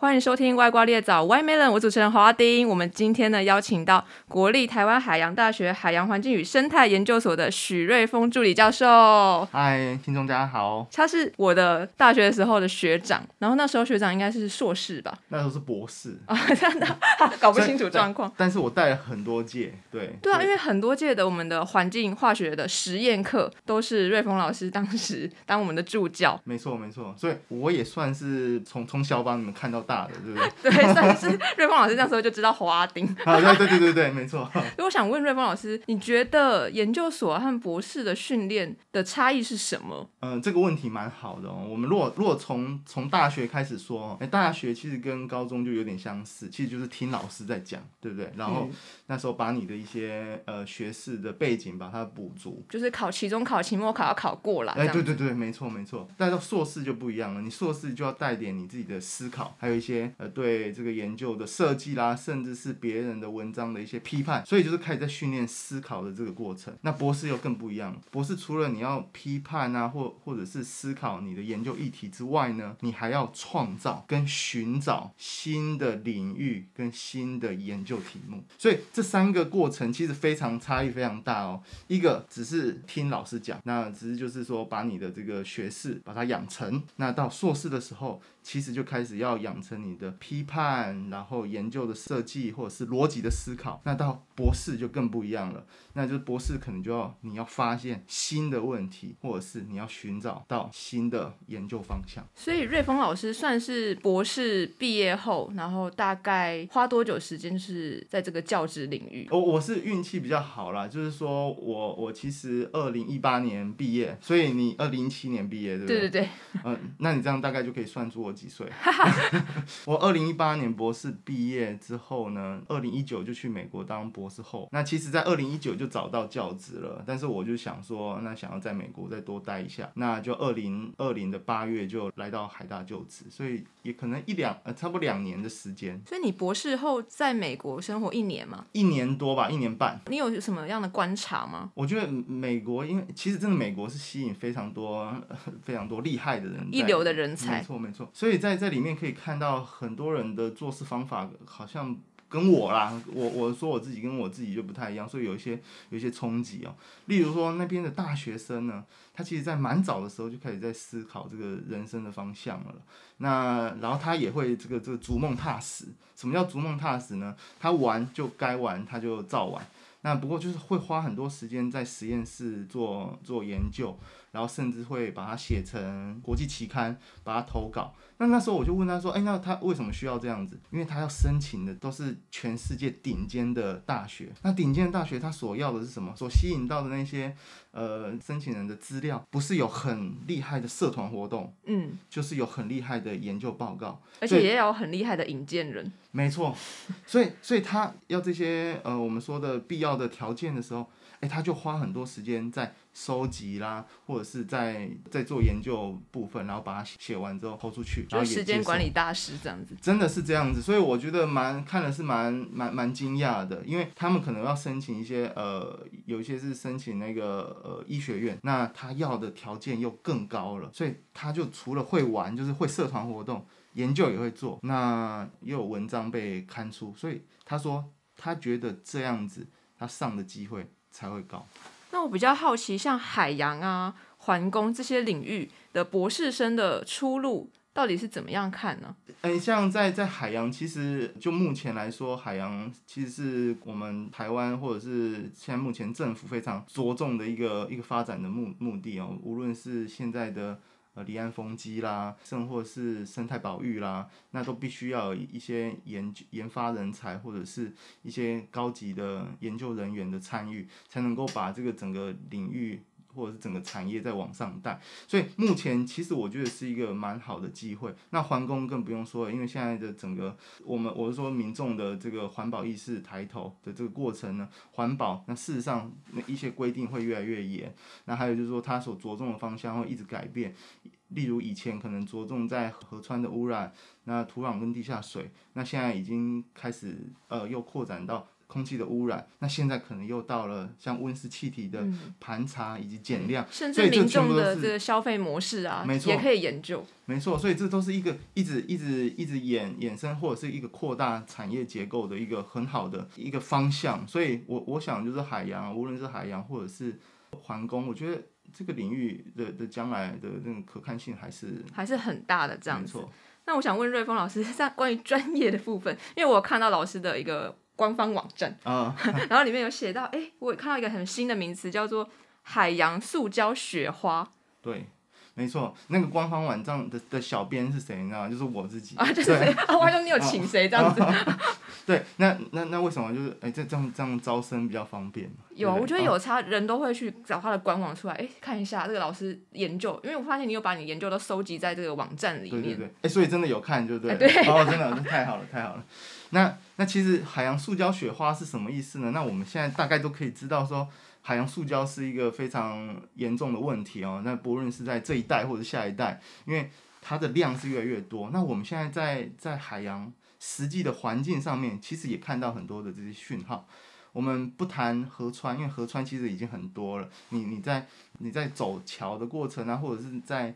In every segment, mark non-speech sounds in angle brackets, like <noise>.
欢迎收听《外挂猎枣》White Melon，我主持人华丁。我们今天呢邀请到国立台湾海洋大学海洋环境与生态研究所的许瑞峰助理教授。嗨，听众大家好。他是我的大学时候的学长，然后那时候学长应该是硕士吧？那时候是博士啊，真的搞不清楚状况。但是我带了很多届，对。对啊，因为很多届的我们的环境化学的实验课都是瑞峰老师当时当我们的助教。没错，没错。所以我也算是从从小把你们看到。大的对不对？<laughs> 对，算是 <laughs> 瑞丰老师那时候就知道华丁。<laughs> 啊，对对对对对，没错。所以我想问瑞丰老师，你觉得研究所和博士的训练的差异是什么？嗯，这个问题蛮好的哦。我们如果如果从从大学开始说，哎，大学其实跟高中就有点相似，其实就是听老师在讲，对不对？然后那时候把你的一些呃学士的背景把它补足，就是考期中考、期末考要考过了。哎，对对对，没错没错。但到硕士就不一样了，你硕士就要带点你自己的思考，还有。一些呃，对这个研究的设计啦，甚至是别人的文章的一些批判，所以就是开始在训练思考的这个过程。那博士又更不一样，博士除了你要批判啊，或或者是思考你的研究议题之外呢，你还要创造跟寻找新的领域跟新的研究题目。所以这三个过程其实非常差异非常大哦。一个只是听老师讲，那只是就是说把你的这个学士把它养成，那到硕士的时候。其实就开始要养成你的批判，然后研究的设计，或者是逻辑的思考。那到博士就更不一样了，那就是博士可能就要你要发现新的问题，或者是你要寻找到新的研究方向。所以瑞峰老师算是博士毕业后，然后大概花多久时间是在这个教职领域？我我是运气比较好啦，就是说我我其实二零一八年毕业，所以你二零一七年毕业对不对？对对对。嗯，那你这样大概就可以算出我。几岁？<laughs> <laughs> 我二零一八年博士毕业之后呢，二零一九就去美国当博士后。那其实，在二零一九就找到教职了，但是我就想说，那想要在美国再多待一下，那就二零二零的八月就来到海大就职，所以也可能一两呃，差不多两年的时间。所以你博士后在美国生活一年吗？一年多吧，一年半。你有什么样的观察吗？我觉得美国，因为其实真的美国是吸引非常多 <laughs> 非常多厉害的人，一流的人才。没错，没错。所以所以在这里面可以看到到很多人的做事方法，好像跟我啦，我我说我自己跟我自己就不太一样，所以有一些有一些冲击哦。例如说那边的大学生呢，他其实在蛮早的时候就开始在思考这个人生的方向了。那然后他也会这个这个逐梦踏实。什么叫逐梦踏实呢？他玩就该玩，他就照玩。那不过就是会花很多时间在实验室做做研究。然后甚至会把它写成国际期刊，把它投稿。那那时候我就问他说：“哎，那他为什么需要这样子？因为他要申请的都是全世界顶尖的大学。那顶尖的大学他所要的是什么？所吸引到的那些呃申请人的资料，不是有很厉害的社团活动，嗯，就是有很厉害的研究报告，而且也有很厉害的引荐人。没错，所以所以他要这些呃我们说的必要的条件的时候。”哎，他就花很多时间在收集啦，或者是在在做研究部分，然后把它写完之后抛出去，然后时间管理大师这样子，真的是这样子，所以我觉得蛮看的是蛮蛮蛮惊讶的，因为他们可能要申请一些呃，有一些是申请那个呃医学院，那他要的条件又更高了，所以他就除了会玩，就是会社团活动，研究也会做，那又有文章被刊出，所以他说他觉得这样子他上的机会。才会高。那我比较好奇，像海洋啊、环工这些领域的博士生的出路到底是怎么样看呢？哎，像在在海洋，其实就目前来说，海洋其实是我们台湾或者是现在目前政府非常着重的一个一个发展的目目的哦。无论是现在的。呃离岸风机啦，甚或是生态保育啦，那都必须要有一些研究研发人才或者是一些高级的研究人员的参与，才能够把这个整个领域。或者是整个产业在往上带，所以目前其实我觉得是一个蛮好的机会。那环工更不用说了，因为现在的整个我们我是说民众的这个环保意识抬头的这个过程呢，环保那事实上那一些规定会越来越严。那还有就是说它所着重的方向会一直改变，例如以前可能着重在河川的污染，那土壤跟地下水，那现在已经开始呃又扩展到。空气的污染。那现在可能又到了像温室气体的嗯盘查以及减量，甚至民众的这个消费模式啊，没错也可以研究。没错，所以这都是一个一直一直一直衍衍生或者是一个扩大产业结构的一个很好的一个方向。所以我我想就是海洋，无论是海洋或者是环工，我觉得这个领域的的将来的那种可看性还是还是很大的这样子。那我想问瑞峰老师，在关于专业的部分，因为我有看到老师的一个官方网站，啊、<laughs> 然后里面有写到，哎、我有看到一个很新的名词，叫做海洋塑胶雪花。对，没错，那个官方网站的的小编是谁？你知道吗？就是我自己。<laughs> 啊，就是对啊，我还说你有请谁这样子？<laughs> 对，那那那为什么就是哎、这这样这样招生比较方便嘛？有啊，我觉得有差，人都会去找他的官网出来，哎、看一下这个老师研究，因为我发现你有把你研究都收集在这个网站里面。对对对，哎、所以真的有看，对不对？哎对哦，真的，那太好了，太好了。那那其实海洋塑胶雪花是什么意思呢？那我们现在大概都可以知道说，海洋塑胶是一个非常严重的问题哦。那不论是在这一代或者下一代，因为它的量是越来越多。那我们现在在在海洋实际的环境上面，其实也看到很多的这些讯号。我们不谈河川，因为河川其实已经很多了。你你在你在走桥的过程啊，或者是在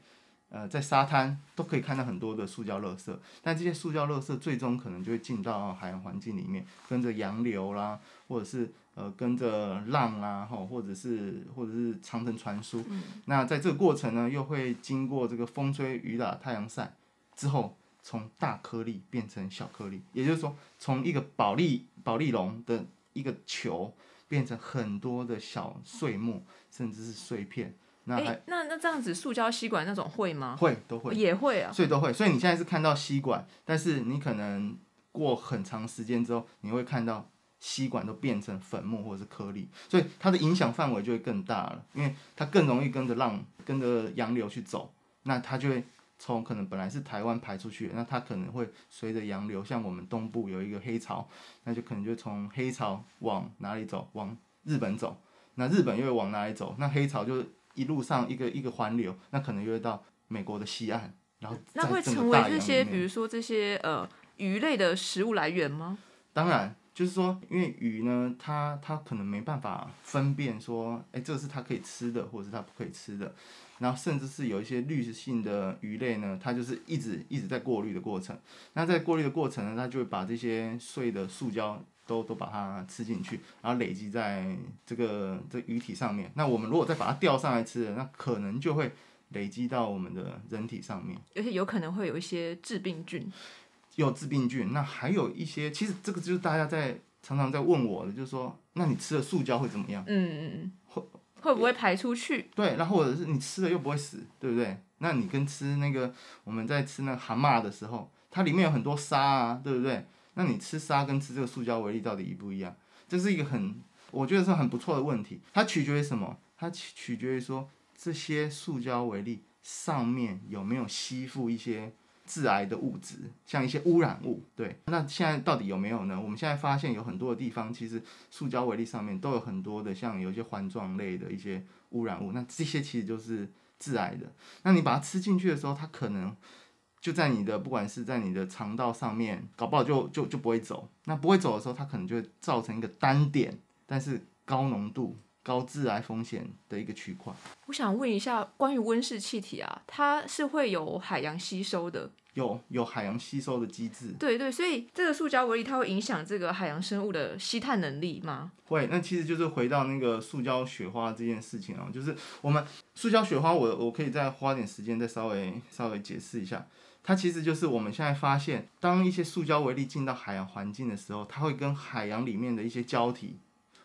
呃在沙滩都可以看到很多的塑胶垃圾，但这些塑胶垃圾最终可能就会进到海洋环境里面，跟着洋流啦，或者是呃跟着浪啦，吼，或者是或者是长程传输。那在这个过程呢，又会经过这个风吹雨打、太阳晒之后，从大颗粒变成小颗粒，也就是说，从一个保利保利龙的一个球变成很多的小碎末，甚至是碎片。那那那这样子，塑胶吸管那种会吗？会都会。也会啊。所以都会。所以你现在是看到吸管，但是你可能过很长时间之后，你会看到吸管都变成粉末或者是颗粒，所以它的影响范围就会更大了，因为它更容易跟着浪、跟着洋流去走，那它就会。从可能本来是台湾排出去，那它可能会随着洋流，像我们东部有一个黑潮，那就可能就从黑潮往哪里走？往日本走。那日本又会往哪里走？那黑潮就是一路上一个一个环流，那可能又会到美国的西岸，然后那会成为这些，比如说这些呃鱼类的食物来源吗？当然，就是说，因为鱼呢，它它可能没办法分辨说，哎，这个是它可以吃的，或者是它不可以吃的。然后甚至是有一些滤性的鱼类呢，它就是一直一直在过滤的过程。那在过滤的过程呢，它就会把这些碎的塑胶都都把它吃进去，然后累积在这个这鱼体上面。那我们如果再把它钓上来吃，那可能就会累积到我们的人体上面。而且有可能会有一些致病菌。有致病菌，那还有一些，其实这个就是大家在常常在问我的，就是说，那你吃了塑胶会怎么样？嗯嗯嗯。会会不会排出去？对，然后或者是你吃了又不会死，对不对？那你跟吃那个我们在吃那个蛤蟆的时候，它里面有很多沙啊，对不对？那你吃沙跟吃这个塑胶微粒到底一不一样？这是一个很，我觉得是很不错的问题。它取决于什么？它取取决于说这些塑胶微粒上面有没有吸附一些致癌的物质，像一些污染物。对，那现在到底有没有呢？我们现在发现有很多的地方，其实塑胶微粒上面都有很多的，像有一些环状类的一些污染物。那这些其实就是致癌的。那你把它吃进去的时候，它可能就在你的不管是在你的肠道上面，搞不好就就就不会走。那不会走的时候，它可能就会造成一个单点，但是高浓度。高致癌风险的一个区块，我想问一下，关于温室气体啊，它是会有海洋吸收的，有有海洋吸收的机制。对对，所以这个塑胶微粒它会影响这个海洋生物的吸碳能力吗？会，那其实就是回到那个塑胶雪花这件事情啊，就是我们塑胶雪花我，我我可以再花点时间再稍微稍微解释一下。它其实就是我们现在发现，当一些塑胶微粒进到海洋环境的时候，它会跟海洋里面的一些胶体。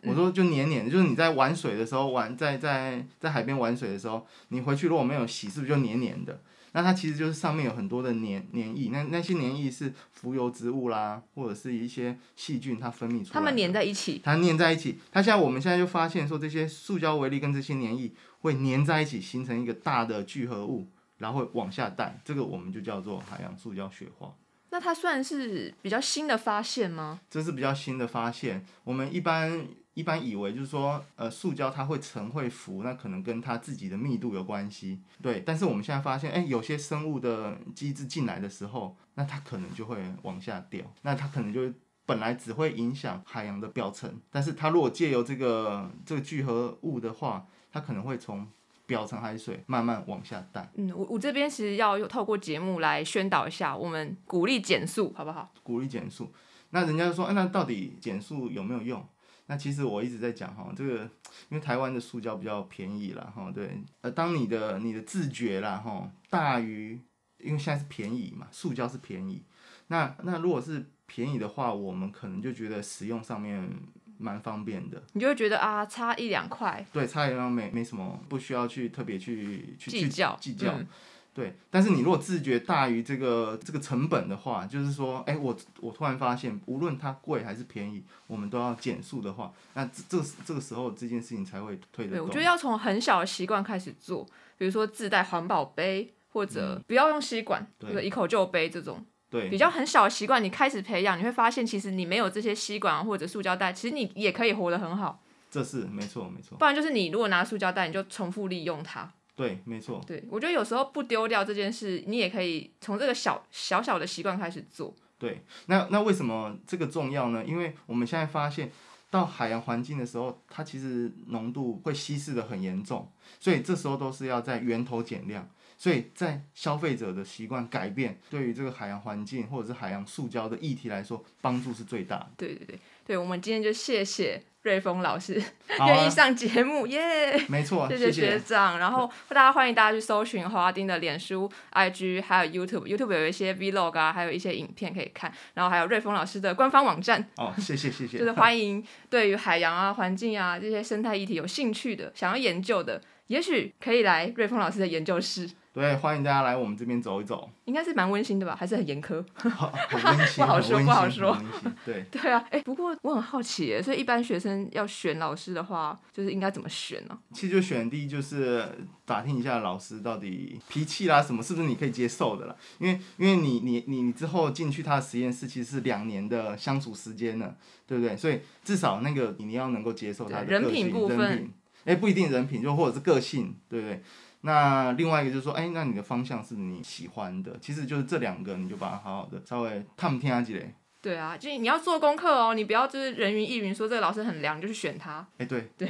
我说就黏黏的，就是你在玩水的时候玩，在在在海边玩水的时候，你回去如果没有洗，是不是就黏黏的？那它其实就是上面有很多的黏黏液，那那些黏液是浮游植物啦，或者是一些细菌它分泌出来。它们黏在一起，它粘在一起。它现在我们现在就发现说，这些塑胶微粒跟这些黏液会黏在一起，形成一个大的聚合物，然后会往下带。这个我们就叫做海洋塑胶雪花。那它算是比较新的发现吗？这是比较新的发现。我们一般一般以为就是说，呃，塑胶它会沉会浮，那可能跟它自己的密度有关系。对，但是我们现在发现，哎，有些生物的机制进来的时候，那它可能就会往下掉，那它可能就会本来只会影响海洋的表层，但是它如果借由这个这个聚合物的话，它可能会从表层海水慢慢往下淡。嗯，我我这边其实要透过节目来宣导一下，我们鼓励减速，好不好？鼓励减速。那人家就说，哎、那到底减速有没有用？那其实我一直在讲哈，这个因为台湾的塑胶比较便宜啦，哈，对，呃，当你的你的自觉啦，哈，大于，因为现在是便宜嘛，塑胶是便宜，那那如果是便宜的话，我们可能就觉得使用上面蛮方便的，你就会觉得啊，差一两块。对，差一两没没什么，不需要去特别去去去计较。计较。嗯。对，但是你如果自觉大于这个这个成本的话，就是说，哎，我我突然发现，无论它贵还是便宜，我们都要减速的话，那这这个这个时候这件事情才会推得对，我觉得要从很小的习惯开始做，比如说自带环保杯，或嗯者不要用吸管，对或者一口就杯这种对比较很小的习惯，你开始培养，你会发现其实你没有这些吸管或者塑胶袋，其实你也可以活得很好。这是没错没错，不然就是你如果拿塑胶袋，你就重复利用它。对没错，对我觉得有时候不丢掉这件事，你也可以从这个小小小的习惯开始做。对。那那为什么这个重要呢？因为我们现在发现。到海洋环境的时候，它其实浓度会稀释的很严重，所以这时候都是要在源头减量。所以在消费者的习惯改变，对于这个海洋环境或者是海洋塑胶的议题来说，帮助是最大的。对对对对，我们今天就谢谢瑞丰老师，愿意上节目，耶、没错，谢谢学长，然后大家欢迎大家去搜寻华丁的脸书、IG，还有 YouTube。YouTube 有一些 Vlog 啊，还有一些影片可以看，然后还有瑞丰老师的官方网站，哦，谢谢谢谢，就是欢迎对于海洋啊、环境啊这些生态议题有兴趣的、想要研究的，也许可以来瑞丰老师的研究室，对，欢迎大家来我们这边走一走，应该是蛮温馨的吧，还是很严苛？好 <laughs> 很温馨，不好说不好说。对，<laughs> 对啊，哎，不过我很好奇耶，所以一般学生要选老师的话，就是应该怎么选呢、其实就选第一就是打听一下老师到底脾气啦什么是不是你可以接受的啦，因为因为你你你你之后进去他的实验室其实是两年的相处时间呢，对不对？所以至少那个你要能够接受他的人品部分哎不一定人品就或者是个性，对不对？那另外一个就是说，哎，那你的方向是你喜欢的，其实就是这两个，你就把它好好的稍微探听下积累。对啊，就是你要做功课哦，你不要就是人云亦云说这个老师很凉，你就去选他。哎，对，<laughs> 对，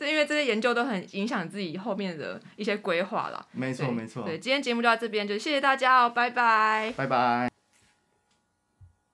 因为这些研究都很影响自己后面的一些规划啦。没错没错，对，今天节目就到这边，就谢谢大家哦，拜拜。拜拜。